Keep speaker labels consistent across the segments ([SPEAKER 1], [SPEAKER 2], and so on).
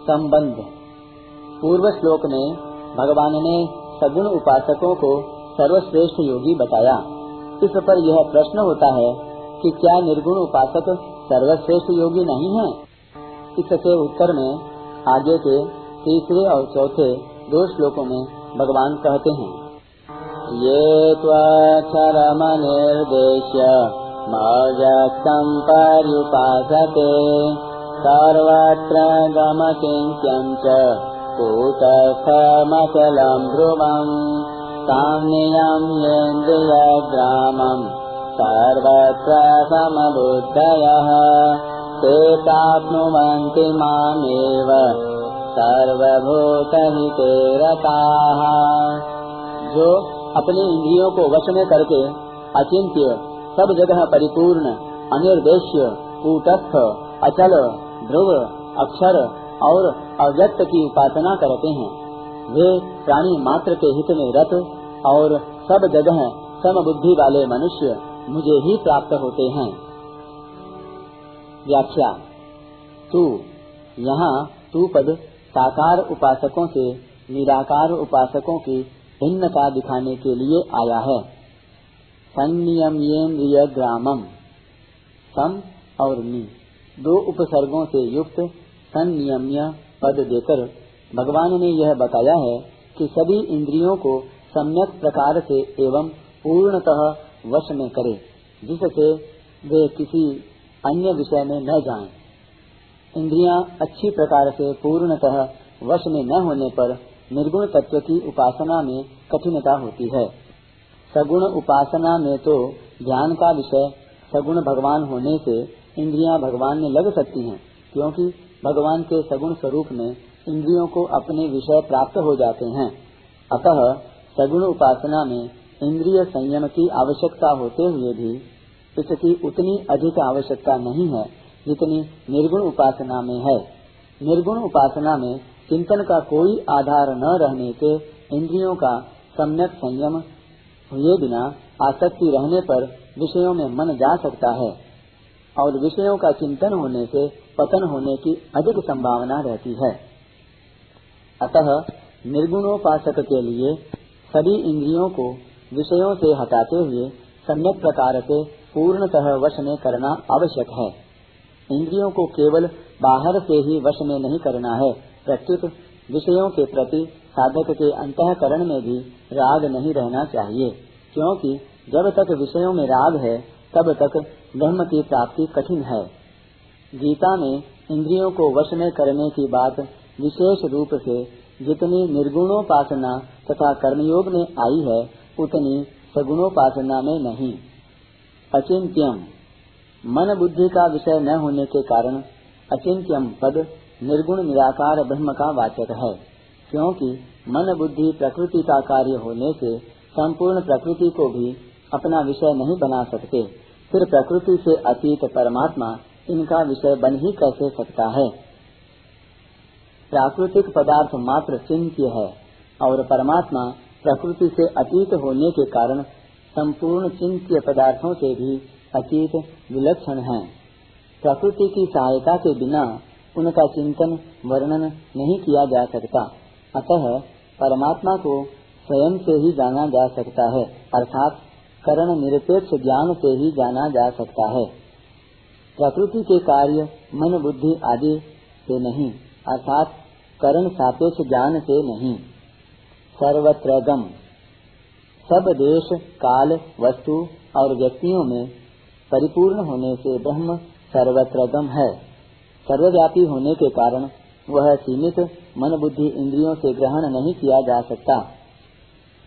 [SPEAKER 1] संबंध। पूर्व श्लोक में भगवान ने सगुण उपासकों को सर्वश्रेष्ठ योगी बताया। इस पर यह प्रश्न होता है कि क्या निर्गुण उपासक सर्वश्रेष्ठ योगी नहीं है? इसके उत्तर में आगे के तीसरे और चौथे दो श्लोकों में भगवान कहते हैं, ये मौजक्तं पर्युपासते। सर्वत्र गमकिङ्क्यं च कूटस्थमचलं ध्रुवम् साम्नियम्येन्द्रियग्रामम् सर्वत्र समबुद्धयः ते प्राप्नुवन्ति मामेव सर्वभूतहिते रताः जो अपनी इंद्रियों को वश में करके अचिंत्य, सब जगह परिपूर्ण, अनिर्देश्य, कूटस्थ, अचल ध्रुव, अक्षर और अव्यक्त की उपासना करते हैं। वे प्राणी मात्र के हित में रत और सब जगह सम बुद्धि वाले मनुष्य मुझे ही प्राप्त होते हैं। व्याख्या, तू, यहाँ तू पद साकार उपासकों से निराकार उपासकों की भिन्नता दिखाने के लिए आया है। संयमेन्द्रिय ग्रामम सम और नि। दो उपसर्गों से युक्त संयम्य पद देकर भगवान ने यह बताया है कि सभी इंद्रियों को सम्यक प्रकार से एवं पूर्णतः वश में करे, जिससे वे किसी अन्य विषय में न जाएँ। इंद्रियाँ अच्छी प्रकार से पूर्णतः वश में न होने पर निर्गुण तत्व की उपासना में कठिनता होती है सगुण उपासना में तो ध्यान का विषय सगुण भगवान होने से इंद्रियाँ भगवान में लग सकती हैं, क्योंकि भगवान के सगुण स्वरूप में इंद्रियों को अपने विषय प्राप्त हो जाते हैं। अतः सगुण उपासना में इंद्रिय संयम की आवश्यकता होते हुए भी इसकी उतनी अधिक आवश्यकता नहीं है जितनी निर्गुण उपासना में है। निर्गुण उपासना में चिंतन का कोई आधार न रहने से इंद्रियों का सम्यक संयम हुए बिना आसक्ति रहने पर विषयों में मन जा सकता है। और विषयों का चिंतन होने से पतन होने की अधिक संभावना रहती है। अतः निर्गुणोपासक के लिए सभी इंद्रियों को विषयों से हटाते हुए सम्यक प्रकार से पूर्णतः वश में करना आवश्यक है। इंद्रियों को केवल बाहर से ही वश में नहीं करना है प्रत्युत विषयों के प्रति साधक के अंतकरण में भी राग नहीं रहना चाहिए, क्योंकि जब तक विषयों में राग है, तब तक ब्रह्म की प्राप्ति कठिन है। गीता में इंद्रियों को वश में करने की बात विशेष रूप से जितनी निर्गुणोपासना तथा कर्मयोग में आई है, उतनी सगुणोपासना में नहीं। अचिंत्यम। मन बुद्धि का विषय न होने के कारण अचिंत्यम पद निर्गुण निराकार ब्रह्म का वाचक है, क्योंकि मन बुद्धि प्रकृति का कार्य होने से संपूर्ण प्रकृति को भी अपना विषय नहीं बना सकते। फिर प्रकृति से अतीत परमात्मा इनका विषय बन ही कैसे सकता है? प्राकृतिक पदार्थ मात्र चिंत्य है, और परमात्मा प्रकृति से अतीत होने के कारण संपूर्ण चिंत्य पदार्थों से भी अतीत विलक्षण है। प्रकृति की सहायता के बिना उनका चिंतन, वर्णन नहीं किया जा सकता। अतः परमात्मा को स्वयं से ही जाना जा सकता है, अर्थात करण निरपेक्ष ज्ञान से ही जाना जा सकता है। प्रकृति के कार्य, मन बुद्धि आदि से नहीं, अर्थात करण सापेक्ष ज्ञान से नहीं। सर्वत्र गम सब देश, काल, वस्तु और व्यक्तियों में परिपूर्ण होने से ब्रह्म सर्वत्रगम है। सर्वव्यापी होने के कारण वह सीमित मन बुद्धि इंद्रियों से ग्रहण नहीं किया जा सकता।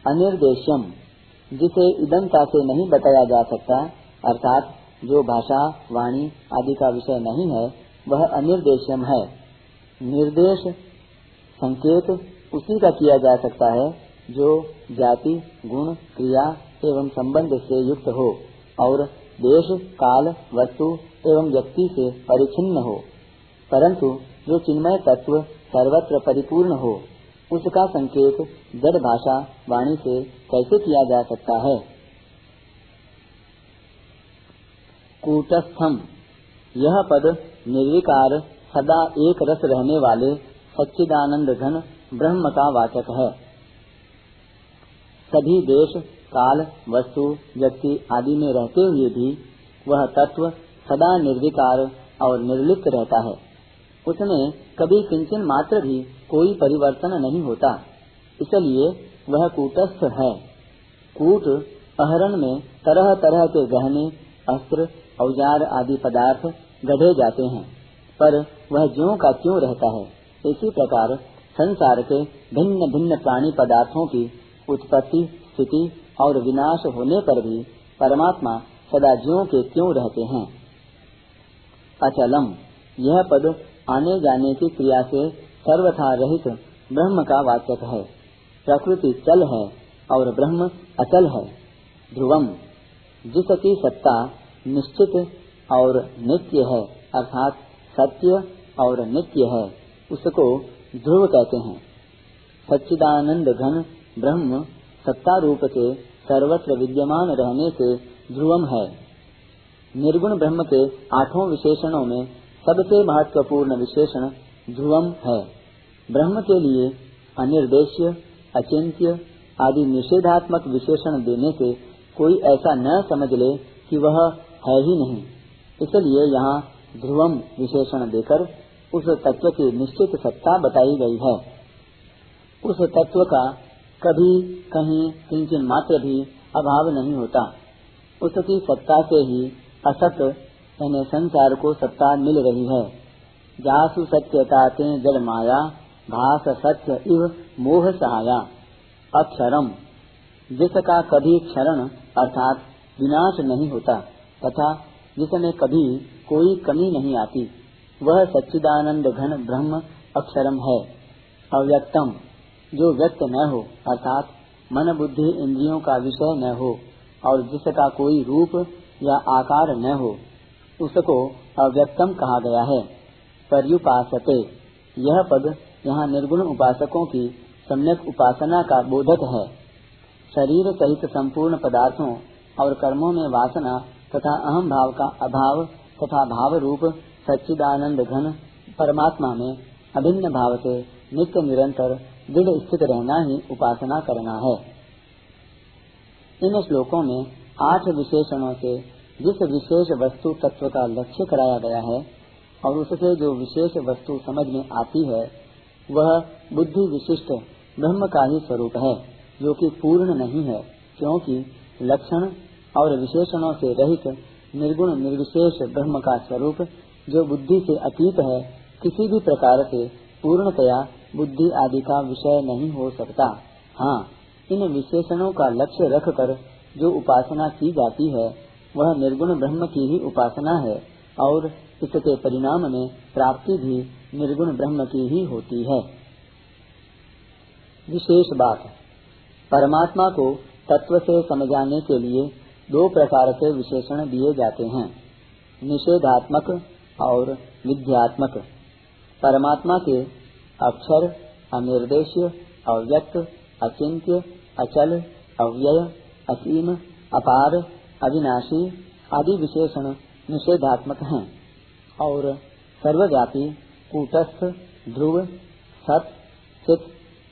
[SPEAKER 1] अनिर्देश्यम। जिसे इदंता से नहीं बताया जा सकता, अर्थात जो भाषा, वाणी आदि का विषय नहीं है, वह अनिर्देश्यम है। निर्देश, संकेत उसी का किया जा सकता है, जो जाति, गुण, क्रिया एवं संबंध से युक्त हो, और देश, काल, वस्तु एवं व्यक्ति से परिचिन्न हो। परंतु जो चिन्मय तत्व सर्वत्र परिपूर्ण हो, उसका संकेत जड़ भाषा, वाणी से कैसे किया जा सकता है? कूटस्थम। यह पद निर्विकार, सदा एक रस रहने वाले सच्चिदानंद घन ब्रह्म का वाचक है। सभी देश, काल, वस्तु, व्यक्ति आदि में रहते हुए भी वह तत्व सदा निर्विकार और निर्लिप्त रहता है। उसमें कभी किंचन मात्र भी कोई परिवर्तन नहीं होता। इसलिए वह कूटस्थ है। कूट अहरण में तरह तरह के गहने, अस्त्र, औज़ार आदि पदार्थ गढ़े जाते हैं, पर वह ज्यो का क्यों रहता है। इसी प्रकार संसार के भिन्न भिन्न प्राणी पदार्थों की उत्पत्ति, स्थिति और विनाश होने पर भी परमात्मा सदा ज्यो के क्यों रहते हैं। अचलम। यह पद आने जाने की क्रिया से सर्वथा रहित ब्रह्म का वाचक है। प्रकृति चल है और ब्रह्म अचल है। ध्रुवम, जिसकी सत्ता निश्चित और नित्य है, अर्थात सत्य और नित्य है, उसको ध्रुव कहते हैं। सच्चिदानंद घन ब्रह्म सत्ता रूप के सर्वत्र विद्यमान रहने से ध्रुवम है। निर्गुण ब्रह्म के आठों विशेषणों में सबसे महत्वपूर्ण विशेषण ध्रुवम है। ब्रह्म के लिए अनिर्देश्य अचिंत्य आदि निषेधात्मक विशेषण देने से कोई ऐसा न समझ ले कि वह है ही नहीं। इसलिए यहाँ ध्रुवम विशेषण देकर उस तत्व की निश्चित सत्ता बताई गई है। उस तत्व का कभी कहीं किंचन मात्र भी अभाव नहीं होता। उसकी सत्ता से ही असत, यानी संसार को सत्ता मिल रही है। जासु सत्यता जल माया भास सत्य इव मोह सहाया, अक्षरम। जिसका कभी क्षरण अर्थात विनाश नहीं होता, तथा जिसमें कभी कोई कमी नहीं आती, वह सच्चिदानंद घन ब्रह्म अक्षरम है, अव्यक्तम। जो व्यक्त न हो, अर्थात मन बुद्धि इंद्रियों का विषय न हो, और जिसका कोई रूप या आकार न हो, उसको अव्यक्तम कहा गया है। पर्युपासते, यह पद यहाँ निर्गुण उपासकों की सम्यक उपासना का बोधक है। शरीर सहित संपूर्ण पदार्थों और कर्मों में वासना तथा अहम भाव का अभाव तथा भाव रूप सच्चिदानंद घन परमात्मा में अभिन्न भाव से नित्य निरंतर दृढ़ स्थित रहना ही उपासना करना है। इन श्लोकों में आठ विशेषणों से जिस विशेष वस्तु तत्व का लक्ष्य कराया गया है और उससे जो विशेष वस्तु समझ में आती है वह बुद्धि विशिष्ट ब्रह्म का ही स्वरूप है, जो कि पूर्ण नहीं है, क्योंकि लक्षण और विशेषणों से रहित निर्गुण निर्विशेष ब्रह्म का स्वरूप, जो बुद्धि से अतीत है, किसी भी प्रकार से पूर्णतया बुद्धि आदि का विषय नहीं हो सकता। हाँ इन विशेषणों का लक्ष्य रख कर जो उपासना की जाती है, वह निर्गुण ब्रह्म की ही उपासना है, और इसके परिणाम में प्राप्ति भी निर्गुण ब्रह्म की ही होती है। विशेष बात परमात्मा को तत्व से समझाने के लिए दो प्रकार के विशेषण दिए जाते हैं, निषेधात्मक और विध्यात्मक परमात्मा के अक्षर, अनिर्देश्य, अव्यक्त, अचिंत्य, अचल, अव्यय, असीम, अपार, अविनाशी आदि विशेषण निषेधात्मक हैं और सर्वव्यापी कूटस्थ, ध्रुव, सत, चित,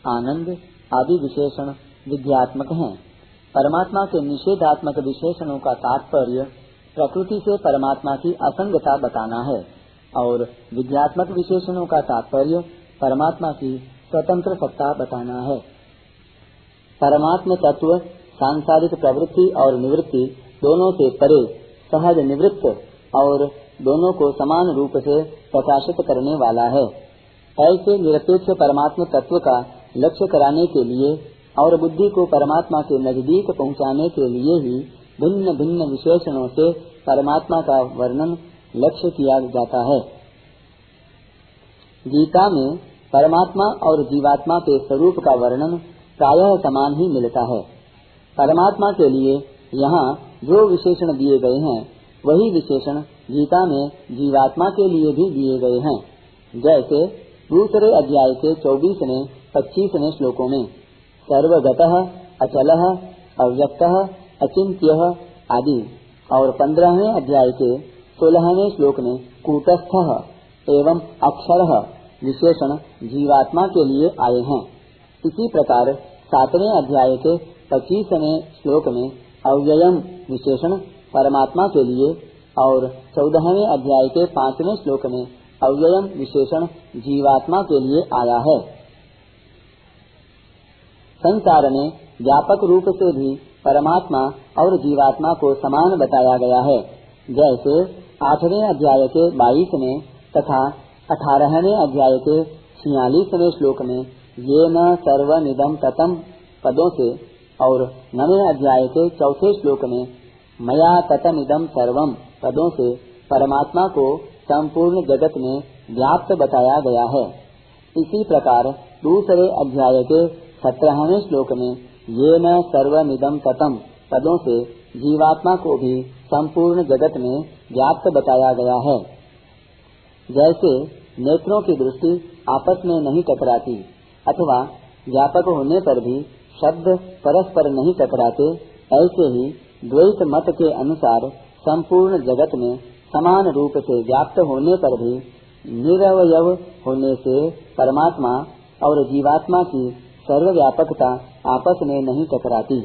[SPEAKER 1] आनंद आदि विशेषण विद्यात्मक हैं। परमात्मा के निषेधात्मक विशेषणों का तात्पर्य प्रकृति से परमात्मा की असंगता बताना है और विद्यात्मक विशेषणों का तात्पर्य परमात्मा की स्वतंत्र सत्ता बताना है। परमात्म तत्व, सांसारिक प्रवृत्ति और निवृत्ति दोनों से परे, सहज निवृत्त और दोनों को समान रूप से प्रकाशित करने वाला है। ऐसे निरपेक्ष परमात्म तत्व का लक्ष्य कराने के लिए और बुद्धि को परमात्मा के नज़दीक पहुँचाने के लिए ही भिन्न भिन्न विशेषणों से परमात्मा का वर्णन लक्ष्य किया जाता है। गीता में परमात्मा और जीवात्मा के स्वरूप का वर्णन प्रायः समान ही मिलता है। परमात्मा के लिए यहाँ जो विशेषण दिए गए हैं वही विशेषण गीता में जीवात्मा के लिए भी दिए गए हैं, जैसे दूसरे अध्याय के चौबीसवें, पच्चीसवें श्लोकों में, सर्वगत, अचल, अव्यक्त अचिंत्य आदि, और पंद्रहवें अध्याय के सोलहवें श्लोक में कूटस्थ एवं अक्षर विशेषण जीवात्मा के लिए आए हैं। इसी प्रकार सातवें अध्याय के पच्चीसवें श्लोक में अव्ययम विशेषण परमात्मा के लिए और चौदहवें अध्याय के पाँचवें श्लोक में अव्ययम विशेषण जीवात्मा के लिए आया है। संसार में व्यापक रूप से भी परमात्मा और जीवात्मा को समान बताया गया है। जैसे आठवें अध्याय के बाईस में तथा अठारहवें अध्याय के छियालीसवें श्लोक में ये न सर्वनिदम ततम पदों से और नवे अध्याय के चौथे श्लोक में मया ततमिदम सर्वम पदों से परमात्मा को संपूर्ण जगत में व्याप्त बताया गया है। इसी प्रकार दूसरे अध्याय के सत्रहवें श्लोक में ये न सर्वमिदम ततम। पदों से जीवात्मा को भी संपूर्ण जगत में व्याप्त बताया गया है। जैसे नेत्रों की दृष्टि आपस में नहीं टकराती, अथवा व्यापक होने पर भी शब्द परस्पर नहीं टकराते, ऐसे ही द्वैत मत के अनुसार संपूर्ण जगत में समान रूप से व्याप्त होने पर भी निरवय होने से परमात्मा और जीवात्मा की सर्वव्यापकता आपस में नहीं टकराती।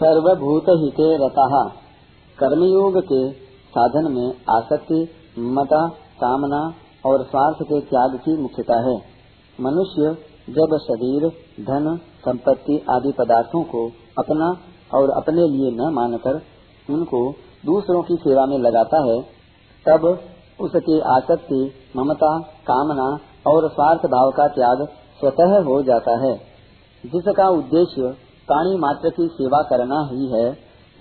[SPEAKER 1] सर्वभूत हिते रता, कर्मयोग के साधन में आसक्ति, मता, कामना और स्वार्थ के त्याग की मुख्यता है। मनुष्य जब शरीर, धन, संपत्ति आदि पदार्थों को अपना और अपने लिए न मानकर उनको दूसरों की सेवा में लगाता है, तब उसके आसक्ति, ममता, कामना और स्वार्थ भाव का त्याग स्वतः हो जाता है। जिसका उद्देश्य प्राणी मात्र की सेवा करना ही है,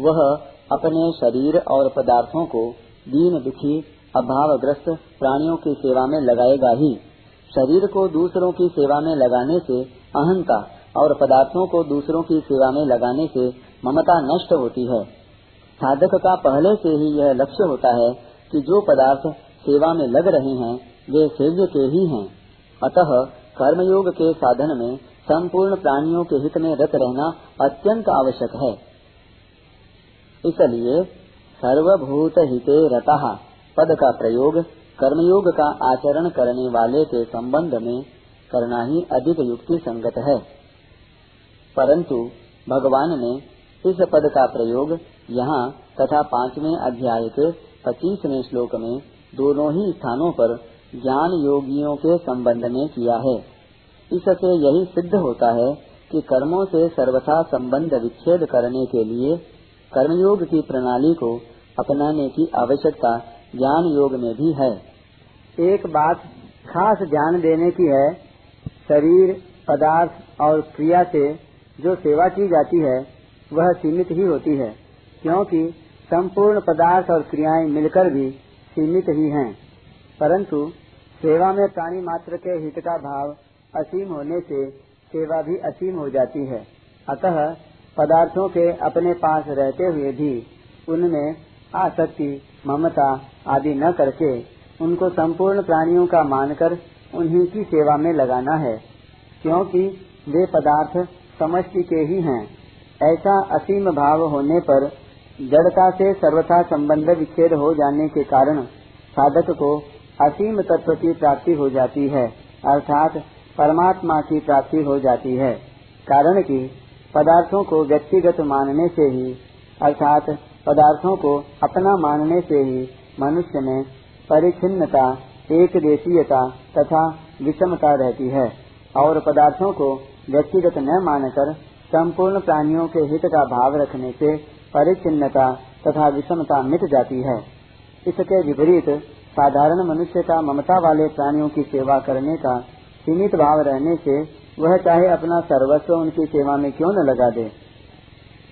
[SPEAKER 1] वह अपने शरीर और पदार्थों को दीन दुखी, अभावग्रस्त प्राणियों की सेवा में लगाएगा ही। शरीर को दूसरों की सेवा में लगाने से अहंता और पदार्थों को दूसरों की सेवा में लगाने से ममता नष्ट होती है। साधक का पहले से ही यह लक्ष्य होता है कि जो पदार्थ सेवा में लग रहे हैं, वे सेव्य के ही हैं। अतः कर्मयोग के साधन में संपूर्ण प्राणियों के हित में रत रहना अत्यंत आवश्यक है। इसलिए सर्वभूत हिते रता पद का प्रयोग, कर्मयोग का आचरण करने वाले के संबंध में करना ही अधिक युक्ति संगत है। परंतु भगवान ने इस पद का प्रयोग यहाँ तथा पाँचवें अध्याय के पच्चीसवें श्लोक में दोनों ही स्थानों पर ज्ञान योगियों के संबंध में किया है। इससे यही सिद्ध होता है कि कर्मों से सर्वथा संबंध विच्छेद करने के लिए कर्मयोग की प्रणाली को अपनाने की आवश्यकता ज्ञान योग में भी है। एक बात खास ध्यान देने की है, शरीर, पदार्थ और क्रिया से जो सेवा की जाती है वह सीमित ही होती है, क्योंकि संपूर्ण पदार्थ और क्रियाएँ मिलकर भी सीमित ही हैं। परंतु सेवा में प्राणी मात्र के हित का भाव असीम होने से सेवा भी असीम हो जाती है। अतः पदार्थों के अपने पास रहते हुए भी उनमें आसक्ति, ममता आदि न करके उनको संपूर्ण प्राणियों का मानकर उन्हीं की सेवा में लगाना है, क्योंकि वे पदार्थ समष्टि के ही हैं। ऐसा असीम भाव होने पर जड़ता से सर्वथा संबंध विच्छेद हो जाने के कारण साधक को असीम तत्व की प्राप्ति हो जाती है, अर्थात परमात्मा की प्राप्ति हो जाती है। कारण कि पदार्थों को व्यक्तिगत मानने से ही, अर्थात पदार्थों को अपना मानने से ही मनुष्य में परिचिन्नता एक देशीयता तथा विषमता रहती है और पदार्थों को व्यक्तिगत न मानकर संपूर्ण प्राणियों के हित का भाव रखने से परिचिन्नता तथा विषमता मिट जाती है। इसके विपरीत साधारण मनुष्य का ममता वाले प्राणियों की सेवा करने का सीमित भाव रहने से वह चाहे अपना सर्वस्व उनकी सेवा में क्यों न लगा दे।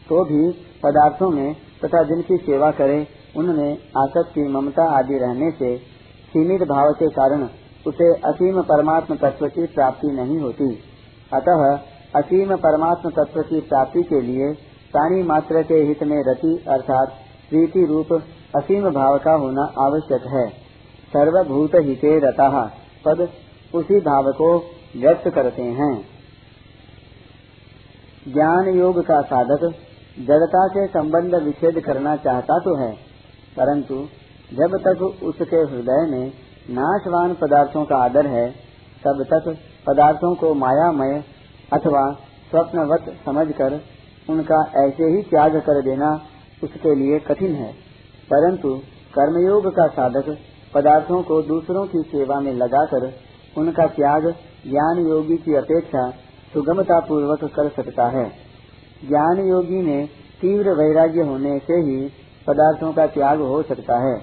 [SPEAKER 1] तो भी पदार्थों में तथा जिनकी सेवा करे, उनमें आसक्ति, ममता आदि रहने से सीमित भाव के कारण उसे असीम परमात्म तत्व की प्राप्ति नहीं होती। अतः असीम परमात्म तत्व की प्राप्ति के लिए प्राणी मात्र के हित में रति अर्थात प्रीति रूप असीम भाव का होना आवश्यक है। सर्वभूत हिते रता। पद उसी भाव को व्यक्त करते हैं। ज्ञान योग का साधक जड़ता से संबंध विच्छेद करना चाहता तो है, परंतु जब तक उसके हृदय में नाशवान पदार्थों का आदर है, तब तक पदार्थों को मायामय अथवा स्वप्नवत समझकर उनका ऐसे ही त्याग कर देना उसके लिए कठिन है। परंतु कर्मयोग का साधक पदार्थों को दूसरों की सेवा में लगाकर उनका त्याग ज्ञान योगी की अपेक्षा सुगमता पूर्वक कर सकता है। ज्ञान योगी में तीव्र वैराग्य होने से ही पदार्थों का त्याग हो सकता है।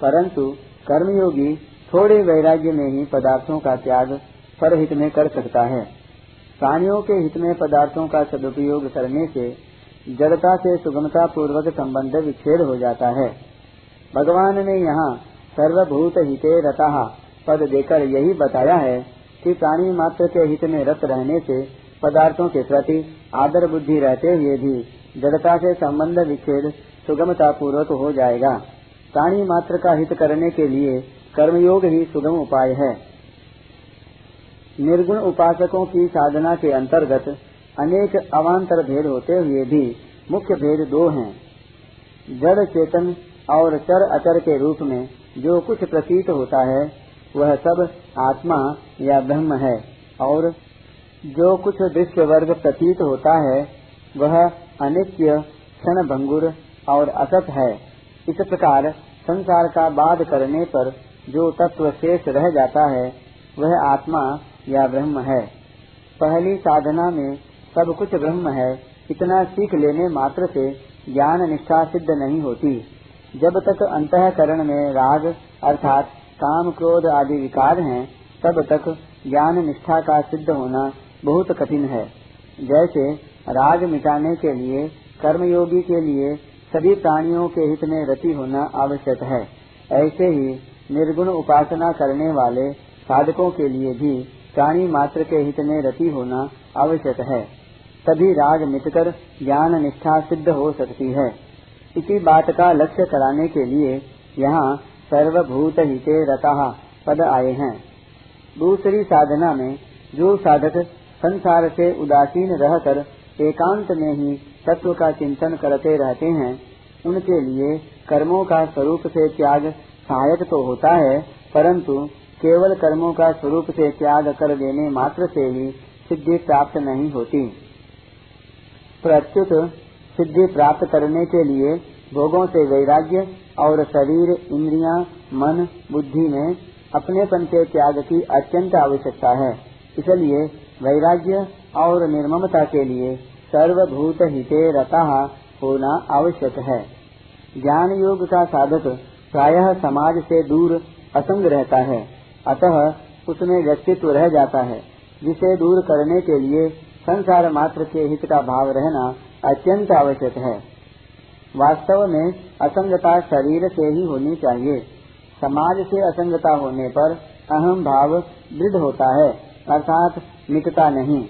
[SPEAKER 1] परंतु कर्मयोगी थोड़े वैराग्य में ही पदार्थों का त्याग परहित में कर सकता है। प्राणियों के हित में पदार्थों का सदुपयोग करने से जड़ता से सुगमता पूर्वक संबंध विच्छेद हो जाता है। भगवान ने यहाँ सर्वभूत हिते रता पद देकर यही बताया है कि प्राणी मात्र के हित में रत रहने से पदार्थों के प्रति आदर बुद्धि रहते हुए भी जड़ता से संबंध विच्छेद सुगमता पूर्वक हो जाएगा। प्राणी मात्र का हित करने के लिए कर्मयोग ही सुगम उपाय है। निर्गुण उपासकों की साधना के अंतर्गत अनेक अवान्तर भेद होते हुए भी मुख्य भेद दो हैं। जड़ चेतन और चर अचर के रूप में जो कुछ प्रतीत होता है, वह सब आत्मा या ब्रह्म है और जो कुछ दृश्य वर्ग प्रतीत होता है, वह अनित्य, क्षण भंगुर और असत है। इस प्रकार संसार का बाध करने पर जो तत्व शेष रह जाता है, वह आत्मा या ब्रह्म है। पहली साधना में सब कुछ ब्रह्म है, इतना सीख लेने मात्र से ज्ञान निष्ठा सिद्ध नहीं होती। जब तक अंतकरण में राग अर्थात काम क्रोध आदि विकार हैं, तब तक ज्ञान निष्ठा का सिद्ध होना बहुत कठिन है। जैसे राग मिटाने के लिए, कर्मयोगी के लिए सभी प्राणियों के हित में रति होना आवश्यक है। ऐसे ही निर्गुण उपासना करने वाले साधकों के लिए भी प्राणी मात्र के हित में रति होना आवश्यक है। तभी राग मिटकर ज्ञान निष्ठा सिद्ध हो सकती है। इसी बात का लक्ष्य कराने के लिए यहाँ सर्वभूत हिते रता पद आए हैं। दूसरी साधना में जो साधक संसार से उदासीन रहकर एकांत में ही तत्व का चिंतन करते रहते हैं, उनके लिए कर्मों का स्वरूप से त्याग सहायक तो होता है, परंतु केवल कर्मों का स्वरूप से त्याग कर देने मात्र से ही सिद्धि प्राप्त नहीं होती। प्रत्युत सिद्धि प्राप्त करने के लिए भोगों से वैराग्य और शरीर इंद्रियाँ, मन बुद्धि में अपनेपन के त्याग की अत्यंत आवश्यकता है। इसलिए वैराग्य और निर्ममता के लिए सर्वभूत हिते रता होना आवश्यक है। ज्ञान योग का साधक प्रायः समाज से दूर असंग रहता है। अतः उसमें व्यक्तित्व रह जाता है, जिसे दूर करने के लिए संसार मात्र के हित का भाव रहना अत्यंत आवश्यक है। वास्तव में असंगता शरीर से ही होनी चाहिए। समाज से असंगता होने पर अहम भाव दृढ़ होता है, अर्थात मिटता नहीं।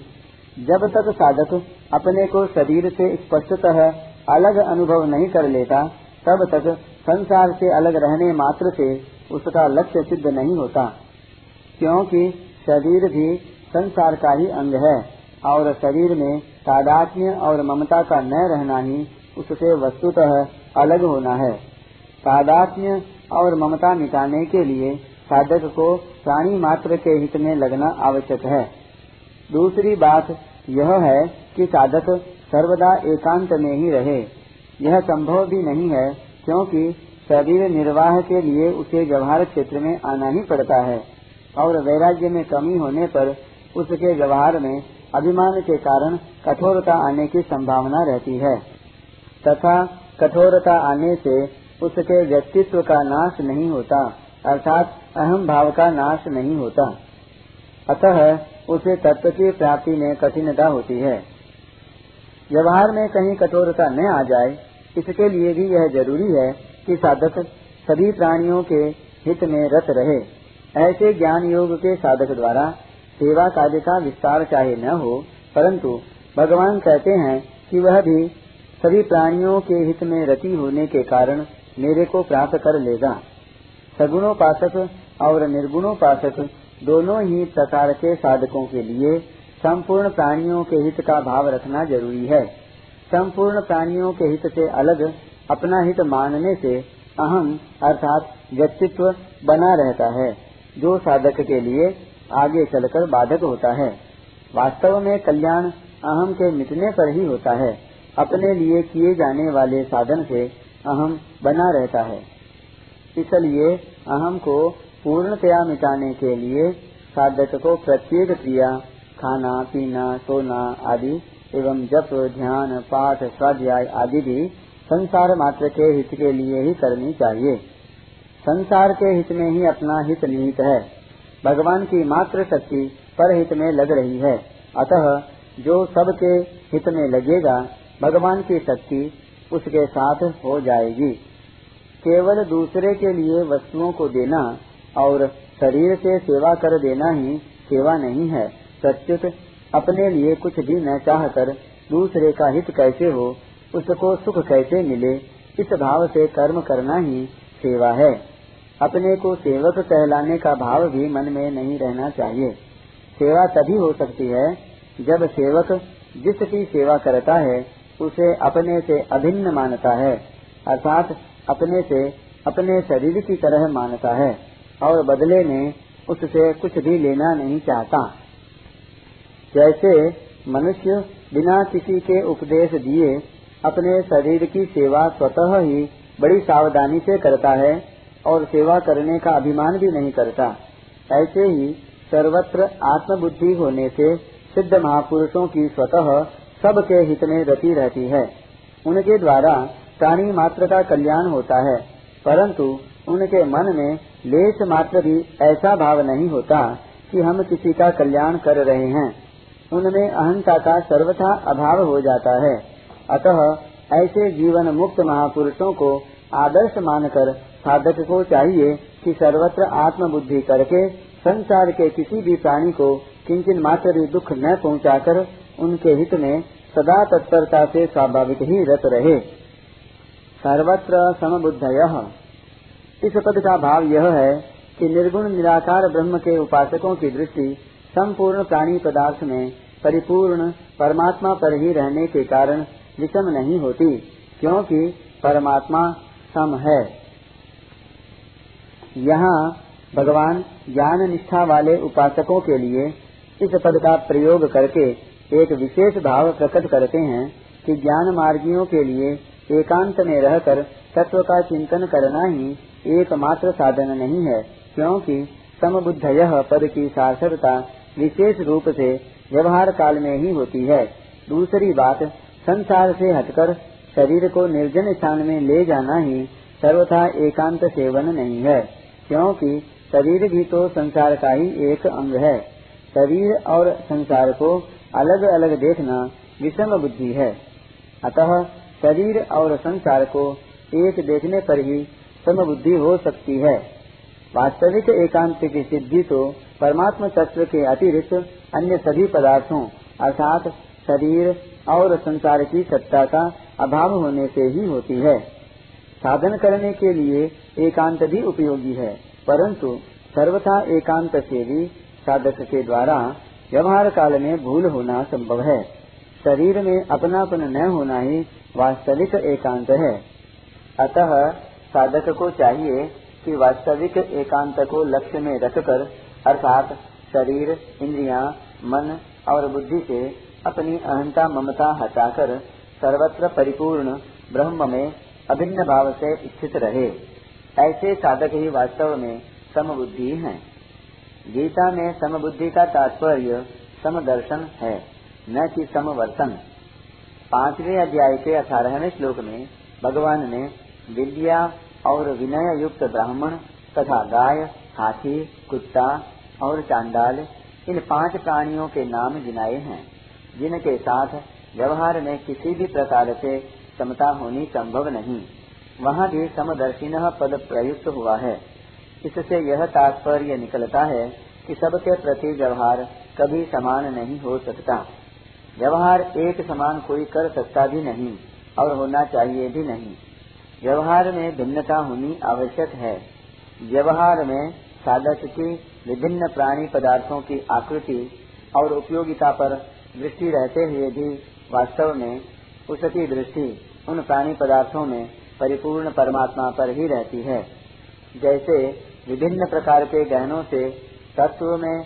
[SPEAKER 1] जब तक साधक अपने को शरीर से स्पष्टतः अलग अनुभव नहीं कर लेता, तब तक संसार से अलग रहने मात्र से उसका लक्ष्य सिद्ध नहीं होता। क्योंकि शरीर भी संसार का ही अंग है, और शरीर में तादात्म्य और ममता का न रहना ही उससे वस्तुतः अलग होना है। तादात्म्य और ममता मिटाने के लिए साधक को प्राणी मात्र के हित में लगना आवश्यक है। दूसरी बात यह है कि साधक सर्वदा एकांत में ही रहे। यह संभव भी नहीं है, क्योंकि शरीर निर्वाह के लिए उसे व्यवहार क्षेत्र में आना ही पड़ता है। और वैराग्य में कमी होने पर उसके व्यवहार में अभिमान के कारण कठोरता आने की संभावना रहती है। तथा कठोरता आने से उसके व्यक्तित्व का नाश नहीं होता, अर्थात अहम भाव का नाश नहीं होता। अतः उसे तत्व की प्राप्ति में कठिनता होती है। व्यवहार में कहीं कठोरता न आ जाए, इसके लिए भी यह ज़रूरी है कि साधक सभी प्राणियों के हित में रत रहे। ऐसे ज्ञान योग के साधक द्वारा सेवा कार्य का विस्तार चाहे न हो, परंतु भगवान कहते हैं कि वह भी सभी प्राणियों के हित में रति होने के कारण मेरे को प्राप्त कर लेगा। सगुणोपासक और निर्गुणोपासक दोनों ही प्रकार के साधकों के लिए संपूर्ण प्राणियों के हित का भाव रखना ज़रूरी है। संपूर्ण प्राणियों के हित से अलग अपना हित मानने से अहम अर्थात व्यक्तित्व बना रहता है। जो साधक के लिए आगे चलकर बाधक होता है। वास्तव में कल्याण अहम के मिटने पर ही होता है। अपने लिए किए जाने वाले साधन से अहम बना रहता है। इसलिए अहम को पूर्णतया मिटाने के लिए साधक को प्रत्येक क्रिया, खाना, पीना, सोना आदि एवं जप, ध्यान, पाठ, स्वाध्याय आदि भी संसार मात्र के हित के लिए ही करनी चाहिए। संसार के हित में ही अपना हित निहित है। भगवान की मात्र शक्ति पर हित में लग रही है। अतः जो सबके हित में लगेगा, भगवान की शक्ति उसके साथ हो जाएगी। केवल दूसरे के लिए वस्तुओं को देना और शरीर से सेवा कर देना ही सेवा नहीं है। सच्युत अपने लिए कुछ भी न चाहकर दूसरे का हित कैसे हो, उसको सुख कैसे मिले, इस भाव से कर्म करना ही सेवा है। अपने को सेवक कहलाने का भाव भी मन में नहीं रहना चाहिए। सेवा तभी हो सकती है जब सेवक जिसकी सेवा करता है, उसे अपने से अभिन्न मानता है, अर्थात अपने से अपने शरीर की तरह मानता है और बदले में उससे कुछ भी लेना नहीं चाहता। जैसे मनुष्य बिना किसी के उपदेश दिए अपने शरीर की सेवा स्वतः ही बड़ी सावधानी से करता है और सेवा करने का अभिमान भी नहीं करता। ऐसे ही सर्वत्र आत्मबुद्धि होने से सिद्ध महापुरुषों की स्वतः सबके हित में रति रहती है। उनके द्वारा प्राणी मात्र का कल्याण होता है, परंतु उनके मन में लेस मात्र भी ऐसा भाव नहीं होता कि हम किसी का कल्याण कर रहे हैं। उनमें अहंता का सर्वथा अभाव हो जाता है। अतः ऐसे जीवन मुक्त महापुरुषों को आदर्श मानकर साधक को चाहिए कि सर्वत्र आत्मबुद्धि करके संसार के किसी भी प्राणी को किंचन मात्र भी दुख न पहुंचाकर उनके हित में सदा तत्परता से स्वाभाविक ही रत रहे। सर्वत्र समबुद्धय। इस पद का भाव यह है कि निर्गुण निराकार ब्रह्म के उपासकों की दृष्टि संपूर्ण प्राणी पदार्थ में परिपूर्ण परमात्मा पर ही रहने के कारण विषम नहीं होती, क्योंकि परमात्मा सम है। यहाँ भगवान ज्ञान निष्ठा वाले उपासकों के लिए इस पद का प्रयोग करके एक विशेष भाव प्रकट करते हैं कि ज्ञान मार्गियों के लिए एकांत में रहकर तत्व का चिंतन करना ही एकमात्र साधन नहीं है, क्योंकि समबुद्ध यह पद की सार्थकता विशेष रूप से व्यवहार काल में ही होती है। दूसरी बात, संसार से हटकर शरीर को निर्जन स्थान में ले जाना ही सर्वथा एकांत सेवन नहीं है। क्योंकि शरीर भी तो संसार का ही एक अंग है। शरीर और संसार को अलग अलग देखना विषम बुद्धि है। अतः शरीर और संसार को एक देखने पर ही सम बुद्धि हो सकती है। वास्तविक एकांत की सिद्धि तो परमात्मा तत्व के अतिरिक्त अन्य सभी पदार्थों, अर्थात शरीर और संसार की सत्ता का अभाव होने से ही होती है। साधन करने के लिए एकांत भी उपयोगी है परंतु सर्वथा एकांत से भी साधक के द्वारा व्यवहार काल में भूल होना संभव है। शरीर में अपनापन न होना ही वास्तविक एकांत है। अतः साधक को चाहिए कि वास्तविक एकांत को लक्ष्य में रखकर अर्थात शरीर इंद्रिया, मन और बुद्धि से अपनी अहंता ममता हटाकर सर्वत्र परिपूर्ण ब्रह्म में अभिन्न भाव से स्थित रहे ऐसे साधक ही वास्तव में समबुद्धि हैं। गीता में समबुद्धि का तात्पर्य समदर्शन है, न कि समवर्तन पाँचवें अध्याय के अठारहवें श्लोक में भगवान ने विद्या और विनय युक्त ब्राह्मण तथा गाय, हाथी, कुत्ता और चांडाल, इन पाँच प्राणियों के नाम गिनाए हैं, जिनके साथ व्यवहार में किसी भी प्रकार से समता होनी संभव नहीं। वहाँ भी समदर्शिन पद प्रयुक्त हुआ है। इससे यह तात्पर्य निकलता है कि सबके प्रति व्यवहार कभी समान नहीं हो सकता। व्यवहार एक समान कोई कर सकता भी नहीं और होना चाहिए भी नहीं। व्यवहार में भिन्नता होनी आवश्यक है। व्यवहार में साधक की विभिन्न प्राणी पदार्थों की आकृति और उपयोगिता पर दृष्टि रहते हुए भी वास्तव में उसकी दृष्टि उन प्राणी पदार्थों में परिपूर्ण परमात्मा पर ही रहती है। जैसे विभिन्न प्रकार के गहनों से तत्व में,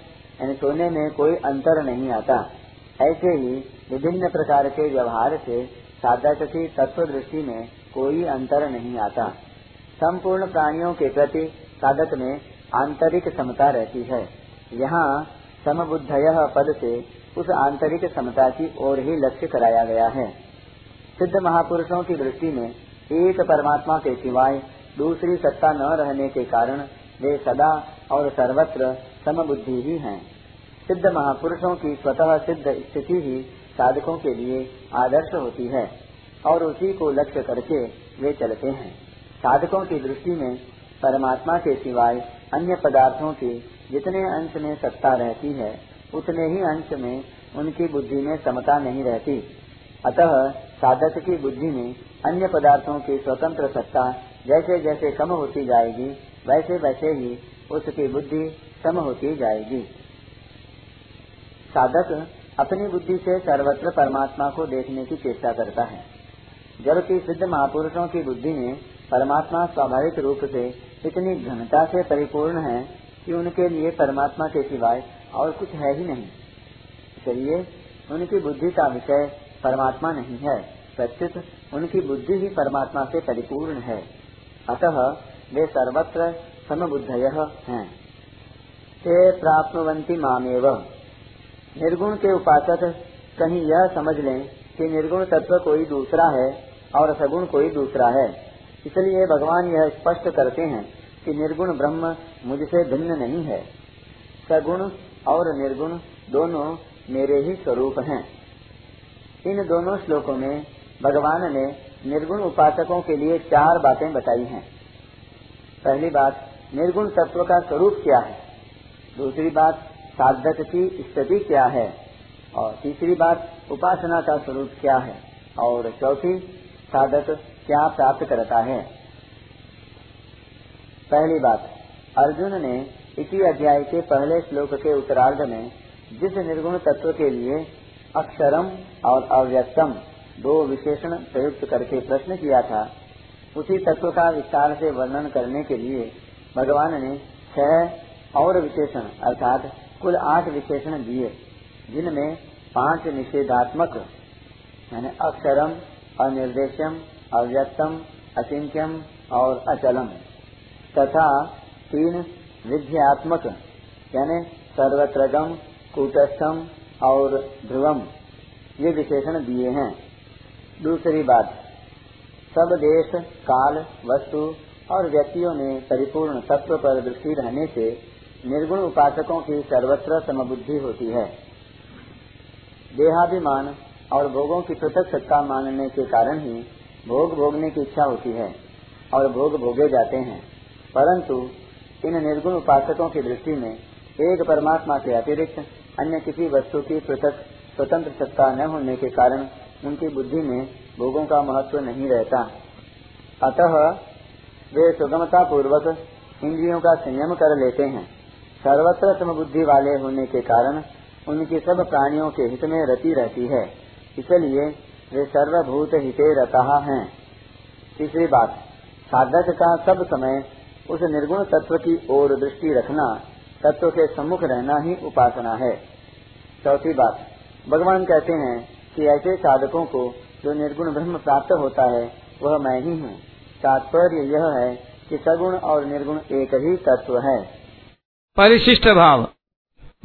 [SPEAKER 1] यानी सोने में कोई अंतर नहीं आता, ऐसे ही विभिन्न प्रकार के व्यवहार से साधक की तत्व दृष्टि में कोई अंतर नहीं आता। संपूर्ण प्राणियों के प्रति साधक में आंतरिक समता रहती है। यहाँ समबुद्धय पद से उस आंतरिक समता की ओर ही लक्ष्य कराया गया है। सिद्ध महापुरुषों की दृष्टि में एक परमात्मा के सिवाय दूसरी सत्ता न रहने के कारण वे सदा और सर्वत्र समबुद्धि ही हैं। सिद्ध महापुरुषों की स्वतः सिद्ध स्थिति ही साधकों के लिए आदर्श होती है और उसी को लक्ष्य करके वे चलते हैं साधकों की दृष्टि में परमात्मा के सिवाय अन्य पदार्थों के जितने अंश में सत्ता रहती है, उतने ही अंश में उनकी बुद्धि में समता नहीं रहती अतः साधक की बुद्धि में अन्य पदार्थों की स्वतंत्र सत्ता जैसे जैसे कम होती जाएगी वैसे वैसे ही उसकी बुद्धि सम होती जाएगी। साधक अपनी बुद्धि से सर्वत्र परमात्मा को देखने की चेष्टा करता है। जबकि सिद्ध महापुरुषों की बुद्धि में परमात्मा स्वाभाविक रूप से इतनी घनता से परिपूर्ण है कि उनके लिए परमात्मा के सिवाय और कुछ है ही नहीं। चलिए उनकी बुद्धि का विषय परमात्मा नहीं है। प्रत्युत उनकी बुद्धि ही परमात्मा से परिपूर्ण है। अतः वे सर्वत्र समबुद्धय हैं। ते प्राप्तवंती मामेव। निर्गुण के उपासक कहीं यह समझ लें कि निर्गुण तत्व कोई दूसरा है और सगुण कोई दूसरा है। इसलिए भगवान यह स्पष्ट करते हैं कि निर्गुण ब्रह्म मुझसे भिन्न नहीं है। सगुण और निर्गुण दोनों मेरे ही स्वरूप हैं। इन दोनों श्लोकों में भगवान ने निर्गुण उपासकों के लिए चार बातें बताई हैं। पहली बात, निर्गुण तत्व का स्वरूप क्या है? दूसरी बात, साधक की स्थिति क्या है? और तीसरी बात, उपासना का स्वरूप क्या है? और चौथी, साधक क्या प्राप्त करता है? पहली बात, अर्जुन ने इसी अध्याय के पहले श्लोक के उत्तरार्ध में जिस निर्गुण तत्व के लिए अक्षरम और अव्यक्तम दो विशेषण प्रयुक्त करके प्रश्न किया था। उसी तत्व का विस्तार से वर्णन करने के लिए भगवान ने छह और विशेषण, अर्थात कुल आठ विशेषण दिए, जिनमें पाँच निषेधात्मक, यानी अक्षरम अनिर्देशम अव्यक्तम अचिंत्यम और अचलम, तथा तीन विध्यात्मक, यानी सर्वत्रगम, कूटस्थम और ध्रुवम ये विशेषण दिए हैं। दूसरी बात, सब देश, काल, वस्तु और व्यक्तियों में परिपूर्ण तत्व पर दृष्टि रहने से निर्गुण उपासकों की सर्वत्र समबुद्धि होती है। देहाभिमान और भोगों की पृथक सत्ता मानने के कारण ही भोग भोगने की इच्छा होती है और भोग भोगे जाते हैं। परंतु इन निर्गुण उपासकों की दृष्टि में एक परमात्मा के अतिरिक्त अन्य किसी वस्तु की पृथक स्वतंत्र सत्ता न होने के कारण उनकी बुद्धि में भोगों का महत्व नहीं रहता। अतः वे सुगमता पूर्वक इंद्रियों का संयम कर लेते हैं। सर्वत्र समबुद्धि वाले होने के कारण उनकी सब प्राणियों के हित में रति रहती है। इसलिए वे सर्वभूत हिते रता है। तीसरी बात, साधक का सब समय उस निर्गुण तत्व की ओर दृष्टि रखना तत्व के सम्मुख रहना ही उपासना है। चौथी बात, भगवान कहते हैं कि ऐसे साधकों को जो निर्गुण ब्रह्म प्राप्त होता है, वह मैं ही हूँ। तात्पर्य यह है कि सगुण और निर्गुण एक ही तत्व है।
[SPEAKER 2] परिशिष्ट भाव।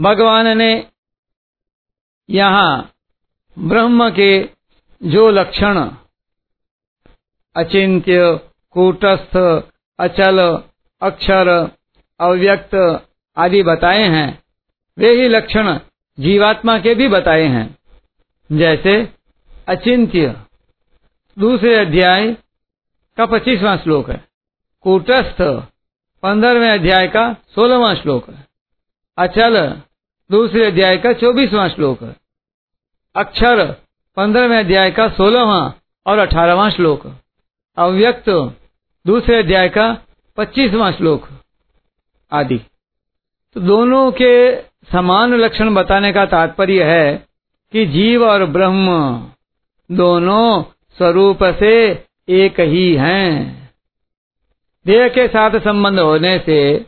[SPEAKER 2] भगवान ने यहाँ ब्रह्म के जो लक्षण, अचिंत्य, कूटस्थ, अचल, अक्षर, अव्यक्त आदि बताए हैं, वे ही लक्षण जीवात्मा के भी बताए हैं। जैसे अचिंत्य, दूसरे अध्याय का पच्चीसवां श्लोक है। कूटस्थ, पंद्रहवें अध्याय का सोलहवां श्लोक है। अचल, दूसरे अध्याय का चौबीसवां श्लोक है। अक्षर, पंद्रहवें अध्याय का सोलहवां और अठारहवां श्लोक अव्यक्त, दूसरे अध्याय का पच्चीसवां श्लोक आदि। तो दोनों के समान लक्षण बताने का तात्पर्य है कि जीव और ब्रह्म दोनों स्वरूप से एक ही हैं। देह के साथ संबंध होने से,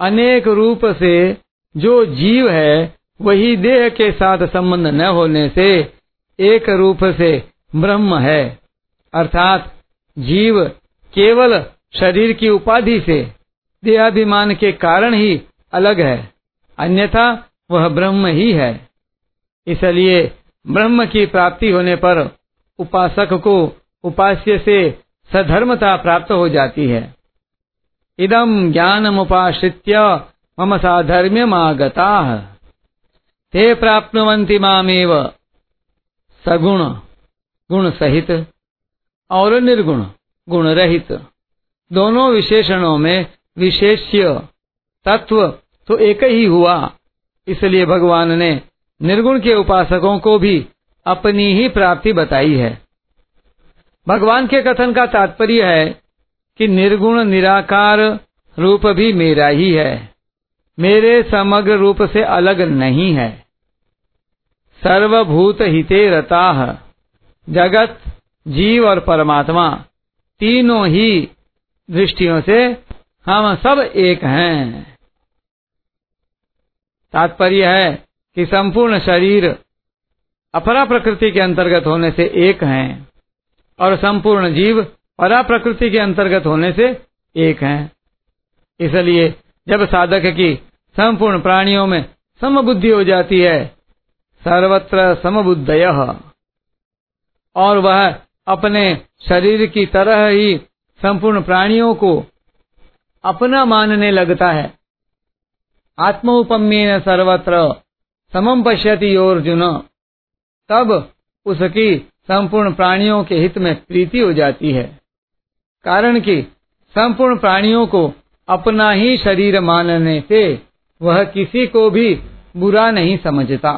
[SPEAKER 2] अनेक रूप से जो जीव है, वही देह के साथ संबंध न होने से एक रूप से ब्रह्म है। अर्थात, जीव केवल शरीर की उपाधि से देहाभिमान के कारण ही अलग है। अन्यथा वह ब्रह्म ही है। इसलिए ब्रह्म की प्राप्ति होने पर उपासक को उपास्य से सधर्मता प्राप्त हो जाती है। इदम ज्ञानम उपाश्रित्य मम साधर्म्यमागता। ते प्राप्तवंती मामेव सगुण गुण सहित और निर्गुण गुण रहित दोनों विशेषणों में विशेष्य तत्व तो एक ही हुआ। इसलिए भगवान ने निर्गुण के उपासकों को भी अपनी ही प्राप्ति बताई है। भगवान के कथन का तात्पर्य है कि निर्गुण निराकार रूप भी मेरा ही है। मेरे समग्र रूप से अलग नहीं है। सर्वभूत हिते रता। जगत, जीव और परमात्मा तीनों ही दृष्टियों से हम सब एक हैं। तात्पर्य है कि संपूर्ण शरीर अपरा प्रकृति के अंतर्गत होने से एक हैं और संपूर्ण जीव परा प्रकृति के अंतर्गत होने से एक हैं। इसलिए जब साधक की संपूर्ण प्राणियों में समबुद्धि हो जाती है, सर्वत्र समबुद्धय, और वह अपने शरीर की तरह ही संपूर्ण प्राणियों को अपना मानने लगता है आत्मोपम्येन सर्वत्र। समम पश्यति अर्जुन तब उसकी संपूर्ण प्राणियों के हित में प्रीति हो जाती है। कारण कि संपूर्ण प्राणियों को अपना ही शरीर मानने से वह किसी को भी बुरा नहीं समझता।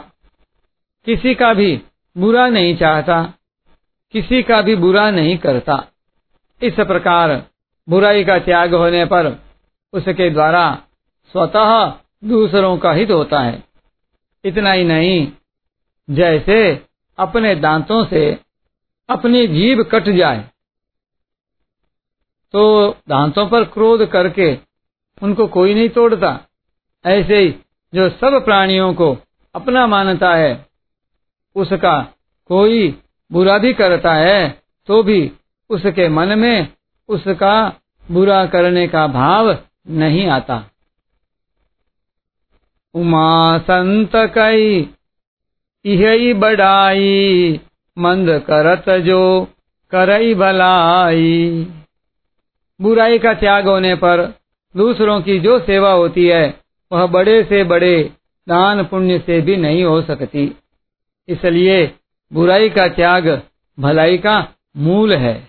[SPEAKER 2] किसी का भी बुरा नहीं चाहता, किसी का भी बुरा नहीं करता। इस प्रकार बुराई का त्याग होने पर उसके द्वारा स्वतः दूसरों का हित होता है। इतना ही नहीं, जैसे अपने दांतों से अपनी जीभ कट जाए तो दांतों पर क्रोध करके उनको कोई नहीं तोड़ता। ऐसे ही जो सब प्राणियों को अपना मानता है, उसका कोई बुरा भी करता है तो भी उसके मन में उसका बुरा करने का भाव नहीं आता। उमा संत कई इही बड़ाई, मंद करत जो करई भलाई। बुराई का त्याग होने पर दूसरों की जो सेवा होती है, वह बड़े से बड़े दान पुण्य से भी नहीं हो सकती। इसलिए बुराई का त्याग भलाई का मूल है।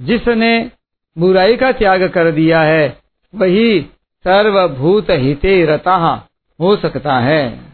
[SPEAKER 2] जिसने बुराई का त्याग कर दिया है, वही सर्वभूत हिते रता। हो सकता है।